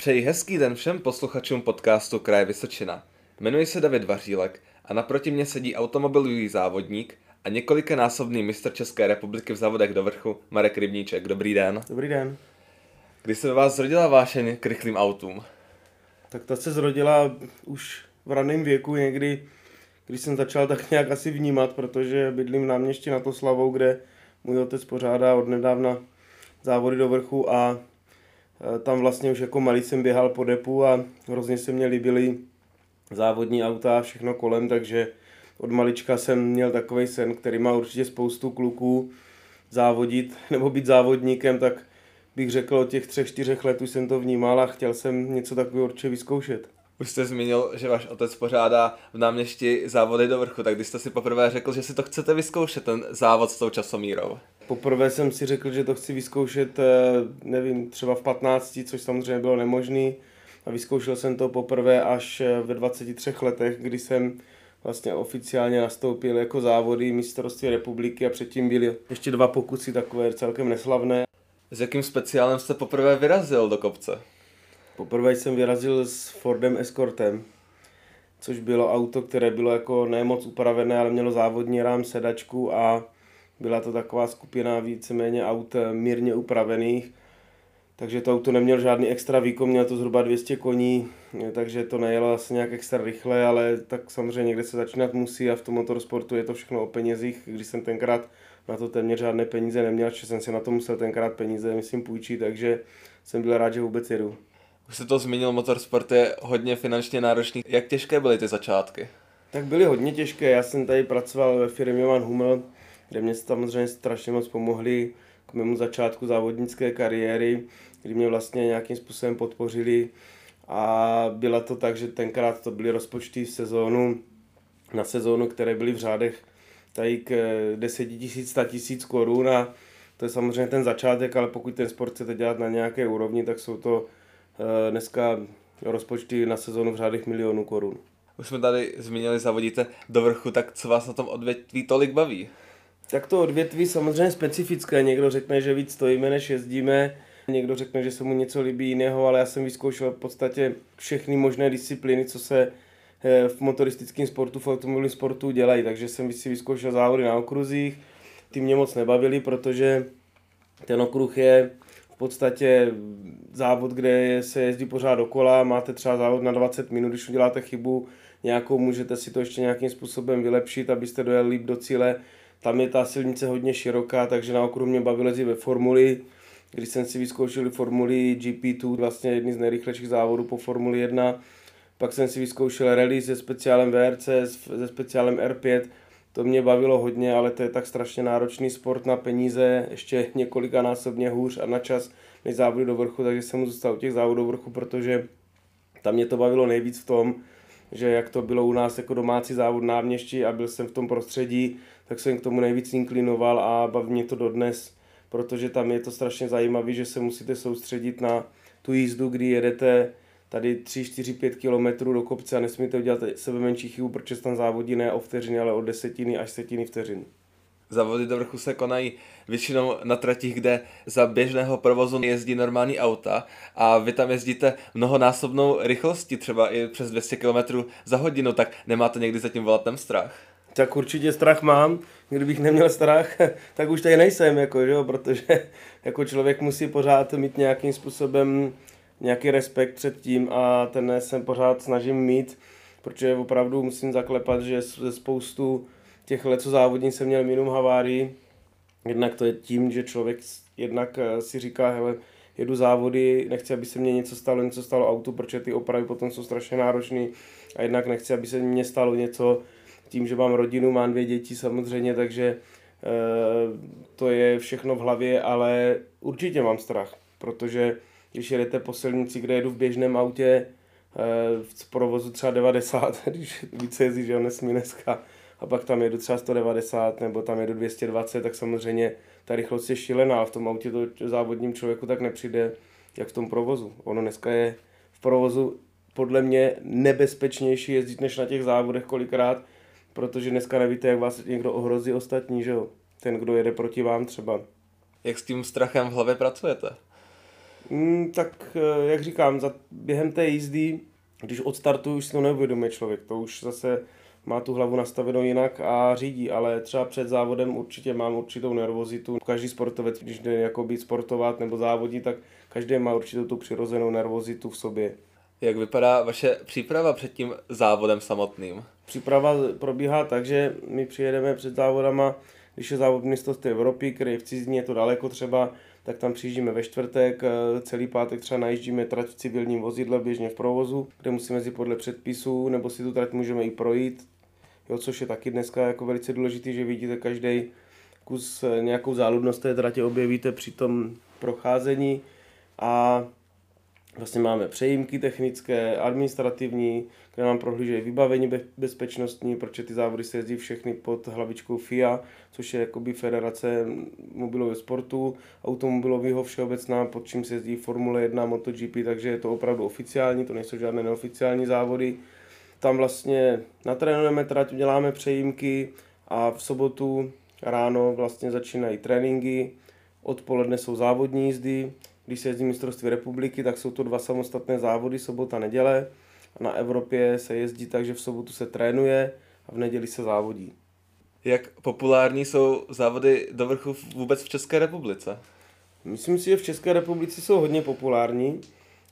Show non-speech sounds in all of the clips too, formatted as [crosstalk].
Přeji hezký den všem posluchačům podcastu Kraje Vysočina. Jmenuji se David Vařílek a naproti mě sedí automobilový závodník a několikanásobný mistr České republiky v závodech do vrchu Marek Rybníček. Dobrý den. Dobrý den. Kdy se ve vás zrodila vášeň k rychlým autům? Tak ta se zrodila už v raném věku někdy, když jsem začal tak nějak asi vnímat, protože bydlím na městě na to slavou, kde můj otec pořádá od nedávna závody do vrchu a tam vlastně už jako malý jsem běhal po depu a hrozně se mě líbily závodní auta a všechno kolem, takže od malička jsem měl takový sen, který má určitě spoustu kluků závodit [laughs] nebo být závodníkem, tak bych řekl od těch třech, čtyřech let už jsem to vnímal a chtěl jsem něco takového určitě vyzkoušet. Už jste zmínil, že váš otec pořádá v náměstí závody do vrchu, tak když jste si poprvé řekl, že si to chcete vyzkoušet, ten závod s tou časomírou? Poprvé jsem si řekl, že to chci vyzkoušet, eh, nevím, třeba v 15, což samozřejmě bylo nemožné. A vyzkoušel jsem to poprvé až eh, ve 23 letech, kdy jsem vlastně oficiálně nastoupil jako závody mistrovství republiky a předtím byly ještě dva pokusy takové celkem neslavné. S jakým speciálem jste poprvé vyrazil do kopce? Poprvé jsem vyrazil s Fordem Escortem, což bylo auto, které bylo jako nemoc upravené, ale mělo závodní rám, sedačku a byla to taková skupina víceméně aut mírně upravených. Takže to auto nemělo žádný extra výkon, mělo to zhruba 200 koní, takže to nejelo asi nějak extra rychle, ale tak samozřejmě někde se začínat musí a v tom motorsportu je to všechno o penězích. Když jsem tenkrát na to téměř žádné peníze neměl, že jsem si na to musel tenkrát peníze, myslím, půjčit, takže jsem byl rád, že vůbec jedu. Už se to zmínil, motorsport je hodně finančně náročný. Jak těžké byly ty začátky? Tak byly hodně těžké. Já jsem tady pracoval ve firmě Van Hummel, kde mě samozřejmě strašně moc pomohli k mému začátku závodnické kariéry, kdy mě vlastně nějakým způsobem podpořili a byla to tak, že tenkrát to byly rozpočty v sezónu, na sezónu, které byly v řádech tady k 10 tisíc, 100 tisíc korun a to je samozřejmě ten začátek, ale pokud ten sport chcete dělat na nějaké úrovni, tak jsou to dneska rozpočty na sezonu v řádech milionů korun. Už jsme tady zmínili, zavodíte do vrchu, tak co vás na tom odvětví tolik baví? Tak to odvětví samozřejmě specifické. Někdo řekne, že víc stojíme, než jezdíme. Někdo řekne, že se mu něco líbí jiného, ale já jsem vyzkoušel v podstatě všechny možné disciplíny, co se eh, v motoristickém sportu, v automobilovém sportu dělají. Takže jsem si vyzkoušel závody na okruzích. Ty mě moc nebavily, protože ten okruh je podstatě závod, kde se jezdí pořád dokola, máte třeba závod na 20 minut, když uděláte chybu nějakou, můžete si to ještě nějakým způsobem vylepšit, abyste dojeli líp do cíle. Tam je ta silnice hodně široká, takže na okruhu mě bavilo ve formuli. Když jsem si vyzkoušel formuli GP2, vlastně jedný z nejrychlejších závodů po Formuli 1, pak jsem si vyzkoušel rally se speciálem VRC, se speciálem R5, to mě bavilo hodně, ale to je tak strašně náročný sport na peníze, ještě několika násobně hůř a na čas než závody do vrchu, takže jsem zůstal u těch závodů do vrchu, protože tam mě to bavilo nejvíc v tom, že jak to bylo u nás jako domácí závod náměšti a byl jsem v tom prostředí, tak jsem k tomu nejvíc inklinoval a baví mě to dodnes, protože tam je to strašně zajímavé, že se musíte soustředit na tu jízdu, kdy jedete tady 3, 4, 5 kilometrů do kopce a nesmíte udělat sebe menší chybu, protože tam závodí ne o vteřiny, ale o desetiny až setiny vteřin. Závody do vrchu se konají většinou na tratích, kde za běžného provozu jezdí normální auta a vy tam jezdíte mnohonásobnou rychlostí, třeba i přes 200 km za hodinu, tak nemáte někdy zatím volatem strach? Tak určitě strach mám. Kdybych neměl strach, [laughs] tak už tady nejsem, jako, že jo? protože [laughs] jako člověk musí pořád mít nějakým způsobem nějaký respekt před tím a ten se pořád snažím mít, protože opravdu musím zaklepat, že ze spoustu těch let, co závodní jsem měl minimum havárií, jednak to je tím, že člověk jednak eh, si říká, hele, jedu závody, nechci, aby se mně něco stalo, něco stalo autu, protože ty opravy potom jsou strašně náročné a jednak nechci, aby se mně stalo něco tím, že mám rodinu, mám dvě děti samozřejmě, takže e, to je všechno v hlavě, ale určitě mám strach, protože když jedete po silnici, kde jedu v běžném autě, eh, v provozu třeba 90, [laughs] když více jezdí, že jo, nesmí dneska, a pak tam jedu třeba 190 nebo tam jedu 220, tak samozřejmě ta rychlost je šílená a v tom autě to závodním člověku tak nepřijde, jak v tom provozu. Ono dneska je v provozu podle mě nebezpečnější jezdit než na těch závodech kolikrát, protože dneska nevíte, jak vás někdo ohrozí ostatní, že jo? Ten, kdo jede proti vám třeba. Jak s tím strachem v hlavě pracujete? Mm, tak eh, jak říkám, za, během té jízdy, když odstartuju, už si to neuvědomuje člověk, to už zase má tu hlavu nastavenou jinak a řídí, ale třeba před závodem určitě mám určitou nervozitu. Každý sportovec, když jde jako být sportovat nebo závodí, tak každý má určitou tu přirozenou nervozitu v sobě. Jak vypadá vaše příprava před tím závodem samotným? Příprava probíhá tak, že my přijedeme před závodama, když je závod mistrovství Evropy, který je v cizině, je to daleko třeba, tak tam přijíždíme ve čtvrtek, eh, celý pátek třeba najíždíme trať v civilním vozidle běžně v provozu, kde musíme jezdit podle předpisů, nebo si tu trať můžeme i projít, jo, což je taky dneska jako velice důležité, že vidíte každý kus eh, nějakou záludnost té tratě objevíte při tom procházení. A Vlastně máme přejímky technické, administrativní, kde nám prohlížejí vybavení bezpečnostní, protože ty závody se jezdí všechny pod hlavičkou FIA, což je jakoby federace mobilového sportu, automobilového všeobecná, pod čím se jezdí Formule 1, MotoGP, takže je to opravdu oficiální, to nejsou žádné neoficiální závody. Tam vlastně natrénujeme trať, uděláme přejímky a v sobotu ráno vlastně začínají tréninky, odpoledne jsou závodní jízdy, když se jezdí mistrovství republiky, tak jsou to dva samostatné závody, sobota, neděle. A na Evropě se jezdí tak, že v sobotu se trénuje a v neděli se závodí. Jak populární jsou závody do vrchu vůbec v České republice? Myslím si, že v České republice jsou hodně populární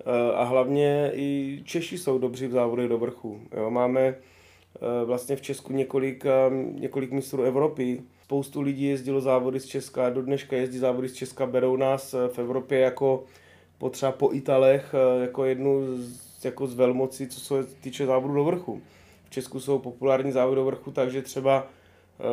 eh, a hlavně i Češi jsou dobří v závodech do vrchu. Jo, máme eh, vlastně v Česku několik, eh, několik mistrů Evropy, spoustu lidí jezdilo závody z Česka, do dneška jezdí závody z Česka, berou nás eh, v Evropě jako potřeba po Italech, eh, jako jednu z, jako z velmocí, co se týče závodu do vrchu. V Česku jsou populární závody do vrchu, takže třeba eh,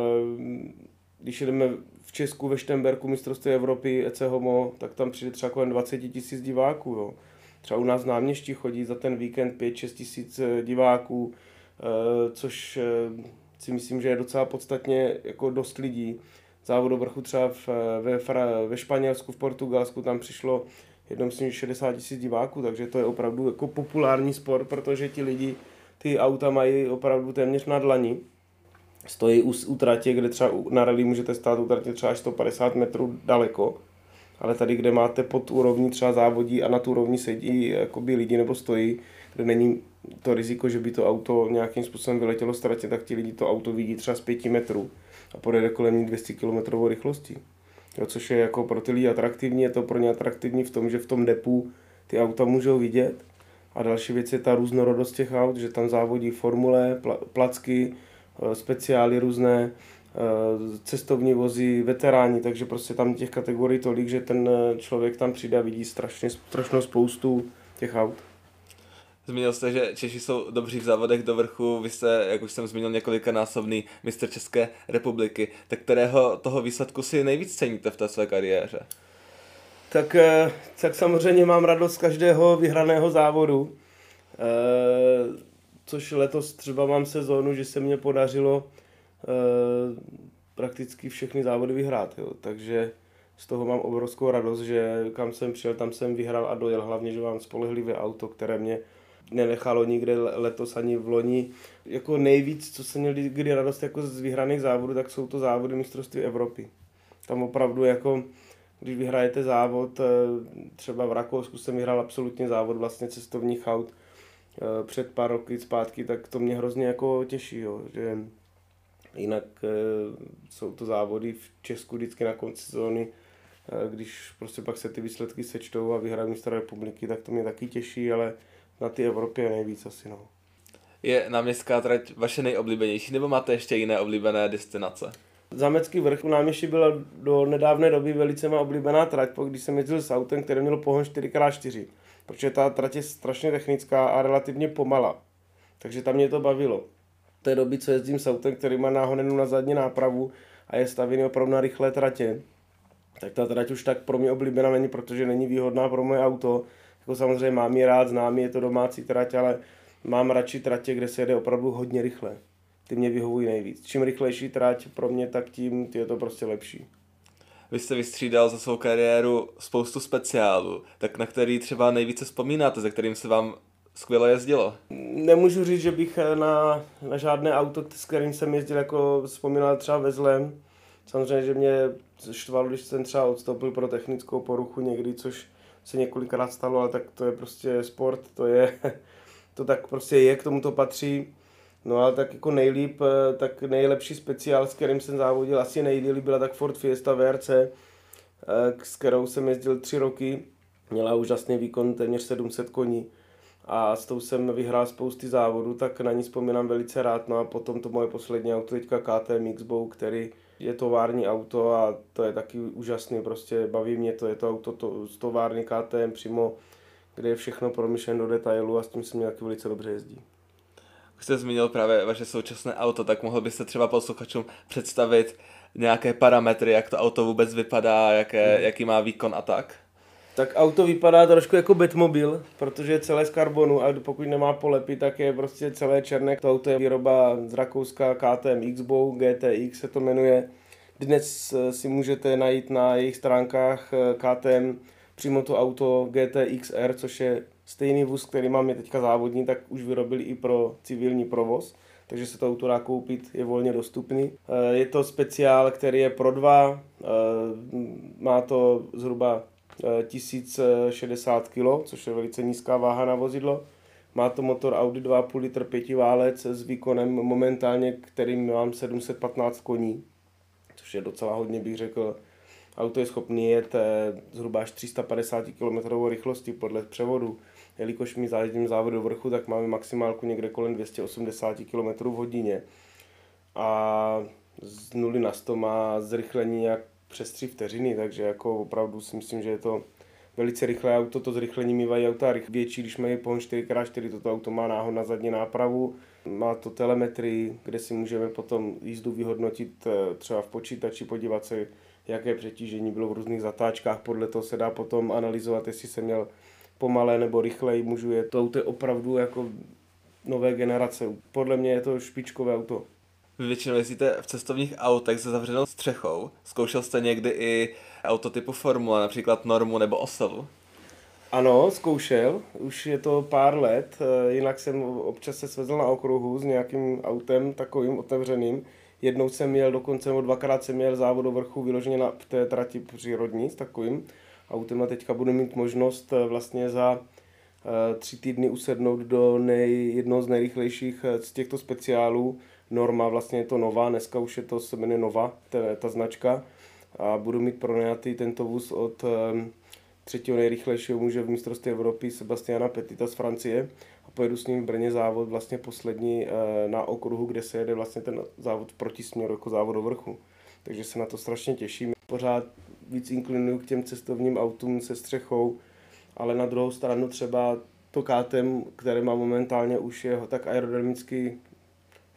když jedeme v Česku ve Štemberku mistrovství Evropy EC Homo, tak tam přijde třeba kolem 20 tisíc diváků. Jo. Třeba u nás v náměstí chodí za ten víkend 5-6 tisíc diváků, což si myslím, že je docela podstatně jako dost lidí. Závodu vrchu třeba v, ve, ve Španělsku, v Portugalsku, tam přišlo jednou myslím 60 tisíc diváků, takže to je opravdu jako populární sport, protože ti lidi ty auta mají opravdu téměř na dlani. Stojí u, u tratě, kde třeba na rally můžete stát u tratě třeba až 150 metrů daleko, ale tady, kde máte pod úrovní třeba závodí a na tu úrovni sedí jakoby lidi nebo stojí, kde není to riziko, že by to auto nějakým způsobem vyletělo z tratě, tak ti lidi to auto vidí třeba z 5 metrů a podejde kolem ní 200 km rychlostí. Jo, což je jako pro ty lidi atraktivní, je to pro ně atraktivní v tom, že v tom depu ty auta můžou vidět. A další věc je ta různorodost těch aut, že tam závodí formule, placky, eh, speciály různé, eh, cestovní vozy, veteráni, takže prostě tam těch kategorií tolik, že ten člověk tam přijde a vidí strašně, strašnou spoustu těch aut. Zmínil jste, že Češi jsou dobří v závodech do vrchu, vy jste, jak už jsem zmínil, několikanásobný mistr České republiky, tak kterého toho výsledku si nejvíc ceníte v té své kariéře? Tak, eh, tak samozřejmě mám radost každého vyhraného závodu, eh, což letos třeba mám sezónu, že se mně podařilo eh, prakticky všechny závody vyhrát, jo. takže z toho mám obrovskou radost, že kam jsem přijel, tam jsem vyhrál a dojel, hlavně, že mám spolehlivé auto, které mě nenechalo nikde letos ani v loni. Jako nejvíc, co jsem měl kdy radost jako z vyhraných závodů, tak jsou to závody mistrovství Evropy. Tam opravdu jako, když vyhrajete závod, eh, třeba v Rakousku jsem vyhrál absolutně závod vlastně cestovních aut eh, před pár roky zpátky, tak to mě hrozně jako těší, jo, že jinak eh, jsou to závody v Česku vždycky na konci sezóny, když prostě pak se ty výsledky sečtou a vyhrají mistra republiky, tak to mě taky těší, ale na ty Evropě nejvíc asi, no. Je náměstská trať vaše nejoblíbenější, nebo máte ještě jiné oblíbené destinace? Zámecký vrch u náměstí byla do nedávné doby velice má oblíbená trať, když jsem jezdil s autem, které mělo pohon 4x4, protože ta trať je strašně technická a relativně pomalá. Takže tam mě to bavilo. V té doby, co jezdím s autem, který má náhonenou na zadní nápravu a je stavěný opravdu na rychlé tratě, tak ta trať už tak pro mě oblíbená není, protože není výhodná pro moje auto jako samozřejmě mám je rád, znám je to domácí trať, ale mám radši tratě, kde se jede opravdu hodně rychle. Ty mě vyhovují nejvíc. Čím rychlejší trať pro mě, tak tím je to prostě lepší. Vy jste vystřídal za svou kariéru spoustu speciálů, tak na který třeba nejvíce vzpomínáte, za kterým se vám skvěle jezdilo? Nemůžu říct, že bych na, na žádné auto, s kterým jsem jezdil, jako vzpomínal třeba ve zlém. Samozřejmě, že mě štvalo, když jsem třeba odstoupil pro technickou poruchu někdy, což se několikrát stalo, ale tak to je prostě sport, to je, [laughs] to tak prostě je, k tomu to patří. No ale tak jako nejlíp, eh, tak nejlepší speciál, s kterým jsem závodil, asi nejdíl byla tak Ford Fiesta VRC, eh, s kterou jsem jezdil tři roky. Měla úžasný výkon, téměř 700 koní a s tou jsem vyhrál spousty závodů, tak na ní vzpomínám velice rád. No a potom to moje poslední auto, teďka KTM Xbow, který je tovární auto a to je taky úžasný, prostě baví mě to, je to auto to, z továrny KTM přímo, kde je všechno promyšleno do detailu a s tím se mě taky velice dobře jezdí. Už jste zmínil právě vaše současné auto, tak mohl byste třeba posluchačům představit nějaké parametry, jak to auto vůbec vypadá, jaké, hmm. jaký má výkon a tak? Tak auto vypadá trošku jako Batmobil, protože je celé z karbonu a pokud nemá polepy, tak je prostě celé černé. To auto je výroba z Rakouska KTM Xbow GTX se to jmenuje. Dnes eh, si můžete najít na jejich stránkách eh, KTM přímo to auto GTXR, což je stejný vůz, který máme teďka závodní, tak už vyrobili i pro civilní provoz takže se to auto dá koupit, je volně dostupný. Eh, je to speciál, který je pro dva, má to zhruba 1060 kg, což je velice nízká váha na vozidlo. Má to motor Audi 2,5 litr pětiválec s výkonem momentálně, kterým mám 715 koní, což je docela hodně, bych řekl. Auto je schopný jet eh, zhruba až 350 km rychlosti podle převodu. Jelikož mi zájezdím závod do vrchu, tak máme maximálku někde kolem 280 km v hodině. A z 0 na 100 má zrychlení jak přes 3 vteřiny, takže jako opravdu si myslím, že je to velice rychlé auto, to zrychlení mývají auta větší, když mají pohon 4x4, toto auto má náhod na zadní nápravu, má to telemetrii, kde si můžeme potom jízdu vyhodnotit eh, třeba v počítači, podívat se, jaké přetížení bylo v různých zatáčkách, podle toho se dá potom analyzovat, jestli jsem měl pomalé nebo rychleji, můžu je. To auto je opravdu jako nové generace. Podle mě je to špičkové auto. Vy většinou jezdíte v cestovních autech se zavřenou střechou. Zkoušel jste někdy i auto typu Formula, například Normu nebo Oselu? Ano, zkoušel, už je to pár let, eh, jinak jsem občas se svezl na okruhu s nějakým autem takovým otevřeným. Jednou jsem měl, dokonce nebo dvakrát jsem měl závod do vrchu vyloženě na té trati přírodní s takovým autem a teďka budu mít možnost eh, vlastně za eh, tři týdny usednout do nej, jednoho z nejrychlejších z těchto speciálů Norma, vlastně je to Nova, dneska už je to, se jmenuje Nova, ta, ta značka a budu mít pronajatý tento vůz od třetího nejrychlejšího muže v mistrovství Evropy Sebastiana Petita z Francie a pojedu s ním v Brně závod vlastně poslední uh, na okruhu, kde se jede vlastně ten závod v protisměru jako závod do vrchu. Takže se na to strašně těším. Pořád víc inklinuju k těm cestovním autům se střechou, ale na druhou stranu třeba to KTM, které má momentálně už je tak aerodynamicky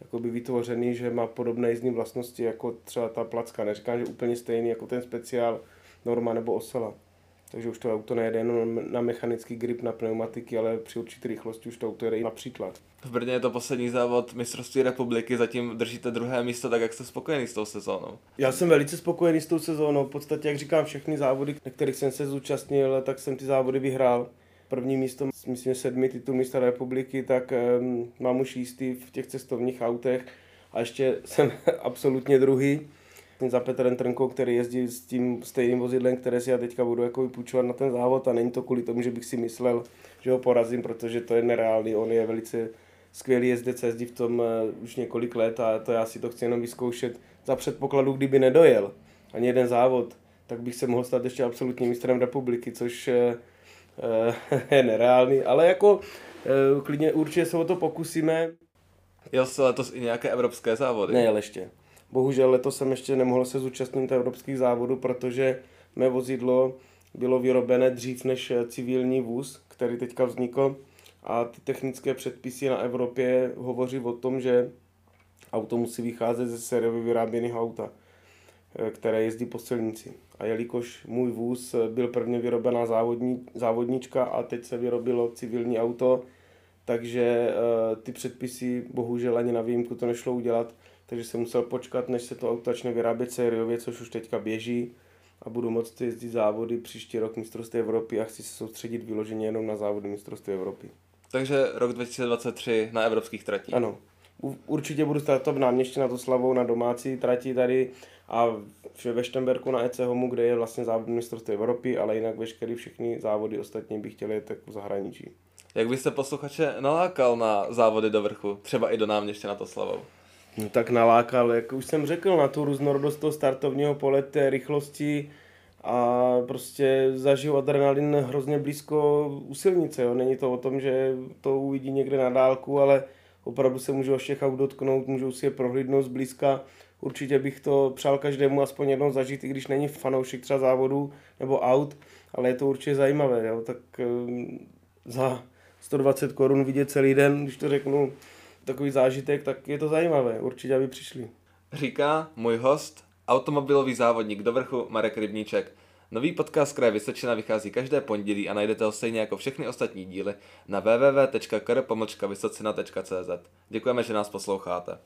jakoby vytvořený, že má podobné jízdní vlastnosti jako třeba ta placka. Neříkám, že úplně stejný jako ten speciál Norma nebo Osela. Takže už to auto nejede jenom na mechanický grip na pneumatiky, ale při určité rychlosti už to auto jede i například. V Brně je to poslední závod mistrovství republiky, zatím držíte druhé místo, tak jak jste spokojený s tou sezónou? Já jsem velice spokojený s tou sezónou, v podstatě, jak říkám, všechny závody, na kterých jsem se zúčastnil, tak jsem ty závody vyhrál první místo, myslím, sedmi titul mistra republiky, tak um, mám už jistý v těch cestovních autech. A ještě [laughs] jsem absolutně druhý. Za Petrem Trnkou, který jezdí s tím stejným vozidlem, které si já teďka budu jako vypůjčovat na ten závod. A není to kvůli tomu, že bych si myslel, že ho porazím, protože to je nereálný, on je velice skvělý jezdec, jezdí v tom uh, už několik let a to já si to chci jenom vyzkoušet. Za předpokladu, kdyby nedojel ani jeden závod, tak bych se mohl stát ještě absolutním mistrem republiky, což uh, je [laughs] nereálný, ale jako eh, klidně určitě se o to pokusíme. Jel jste letos i nějaké evropské závody? Ne, ještě. Bohužel letos jsem ještě nemohl se zúčastnit evropských závodů, protože mé vozidlo bylo vyrobené dřív než civilní vůz, který teďka vznikl a ty technické předpisy na Evropě hovoří o tom, že auto musí vycházet ze sériově vyráběného auta. Eh, které jezdí po silnici. A jelikož můj vůz eh, byl prvně vyrobená závodní, závodnička a teď se vyrobilo civilní auto, takže uh, ty předpisy bohužel ani na výjimku to nešlo udělat, takže jsem musel počkat, než se to auto začne vyrábět sériově, což už teďka běží a budu moct jezdit závody příští rok mistrovství Evropy a chci se soustředit vyloženě jenom na závody mistrovství Evropy. Takže rok 2023 na evropských tratích. Ano. Určitě budu startovat náměště na to slavou na domácí trati tady a ve Štemberku na EC Homu, kde je vlastně závod mistrovství Evropy, ale jinak veškerý všechny závody ostatní bych chtěl jet v zahraničí. Jak byste posluchače nalákal na závody do vrchu, třeba i do náměště na to slavou? No tak nalákal, jak už jsem řekl, na tu různorodost toho startovního pole, té rychlosti a prostě zažiju adrenalin hrozně blízko u silnice. Jo. Není to o tom, že to uvidí někde na dálku, ale opravdu se můžu až těch aut dotknout, můžu si je prohlídnout zblízka. Určitě bych to přál každému aspoň jednou zažít, i když není fanoušek třeba závodu nebo aut, ale je to určitě zajímavé. Jo. Tak um, za 120 korun vidět celý den, když to řeknu, takový zážitek, tak je to zajímavé. Určitě, aby přišli. Říká můj host, automobilový závodník do vrchu Marek Rybníček. Nový podcast Kraje Vysočina vychází každé pondělí a najdete ho stejně jako všechny ostatní díly na www.kr.vysocina.cz. Děkujeme, že nás posloucháte.